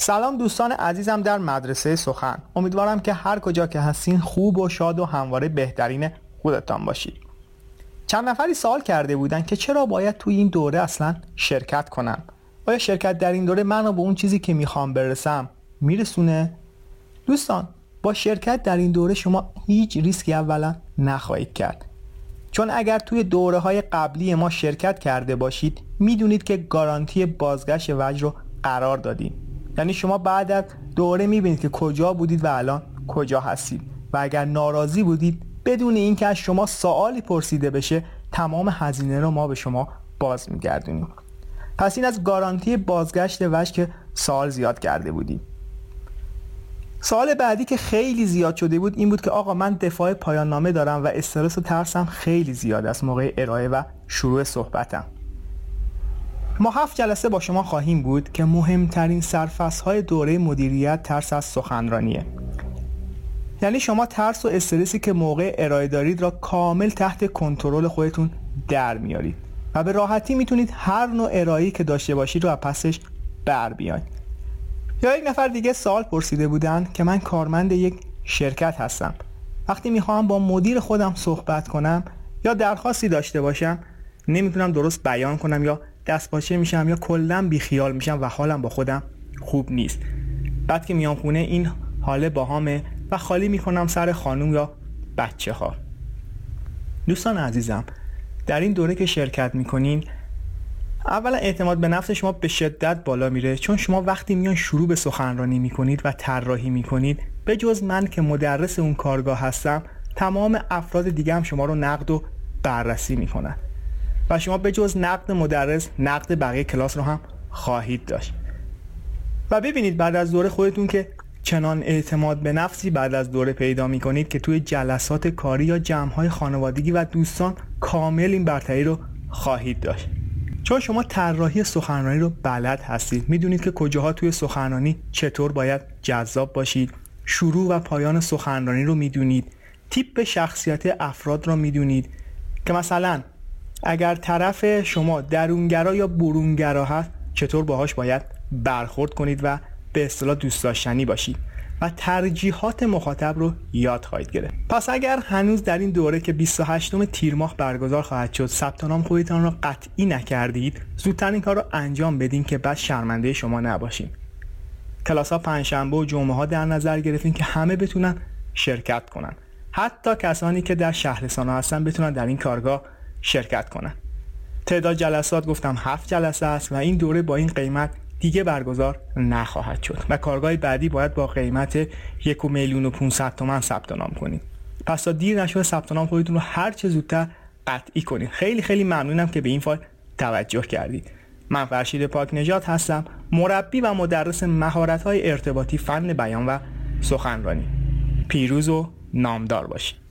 سلام دوستان عزیزم در مدرسه سخن. امیدوارم که هر کجا که هستین خوب و شاد و همواره بهترین خودتان باشید. چند نفری سوال کرده بودن که چرا باید توی این دوره اصلا شرکت کنم؟ آیا شرکت در این دوره منو به اون چیزی که می‌خوام برسم میرسونه؟ دوستان با شرکت در این دوره شما هیچ ریسکی اولا نخواهید کرد. چون اگر توی دوره های قبلی ما شرکت کرده باشید می‌دونید که گارانتی بازگشت وجه رو قرار دادیم. یعنی شما بعد از دوره می‌بینید که کجا بودید و الان کجا هستید. و اگر ناراضی بودید بدون اینکه از شما سوالی پرسیده بشه تمام هزینه رو ما به شما باز میگردونیم. پس این از گارانتی بازگشت وجه که سوال زیاد کرده بودیم. سوال بعدی که خیلی زیاد شده بود این بود که آقا من دفاع پایان نامه دارم و استرس و ترسم خیلی زیاد است موقع ارائه و شروع صحبتم. ما هفت جلسه با شما خواهیم بود که مهمترین سرفصل های دوره مدیریت ترس از سخنرانیه. یعنی شما ترس و استرسی که موقع ارائه دارید را کامل تحت کنترل خودتون در میارید و به راحتی می‌تونید هر نوع ارائه‌ای که داشته باشید رو از پسش بر بیاید یا یک نفر دیگه سوال پرسیده بودن که من کارمند یک شرکت هستم. وقتی می‌خوام با مدیر خودم صحبت کنم یا درخواستی داشته باشم نمی‌تونم درست بیان کنم یا دستپاچه میشم یا کلا بیخیال میشم و حالم با خودم خوب نیست. بعد که میام خونه این حاله باهامه و خالی می‌کنم سر خانوم یا بچه ها دوستان عزیزم در این دوره که شرکت می‌کنین اولا اعتماد به نفس شما به شدت بالا میره چون شما وقتی میان شروع به سخنرانی می‌کنید و طراحی می‌کنید به جز من که مدرس اون کارگاه هستم تمام افراد دیگه هم شما رو نقد و بررسی می‌کنن. و شما به جز نقد مدرس نقد بقیه کلاس رو هم خواهید داشت. و ببینید بعد از دوره خودتون که چنان اعتماد به نفسی بعد از دوره پیدا می‌کنید که توی جلسات کاری یا جمعهای خانوادگی و دوستان کامل این برتری رو خواهید داشت. چون شما طراحی سخنرانی رو بلد هستید می‌دونید که کجاها توی سخنرانی چطور باید جذاب باشید. شروع و پایان سخنرانی رو می‌دونید. تیپ شخصیت افراد رو می‌دونید. که مثلا اگر طرف شما درونگرا یا برونگرا هست چطور باهاش باید برخورد کنید و به اصطلاح دوست داشتنی باشید و ترجیحات مخاطب رو یاد خواهید گرفت. پس اگر هنوز در این دوره که 28 تیر ماه برگزار خواهد شد ثبت نام خودتان را قطعی نکردید زودتر این کار رو انجام بدین که بعد شرمنده شما نباشیم کلاس ها پنجشنبه و جمعه ها در نظر گرفتین که همه بتونن شرکت کنن. حتی کسانی که در شهرستان هستن بتونن در این کارگاه شرکت کنن. تعداد جلسات گفتم هفت جلسه است و این دوره با این قیمت دیگه برگزار نخواهد شد و کارگاه بعدی باید با قیمت یک میلیون و 500 تومن ثبت نام کنید پس تا دیر نشده ثبت نام خودتون رو هر چه زودتر قطعی کنید. خیلی خیلی ممنونم که به این فایل توجه کردید. من فرشید پاک نجات هستم مربی و مدرس مهارت های ارتباطی فن بیان و سخنرانی. پیروز و نامدار باشید.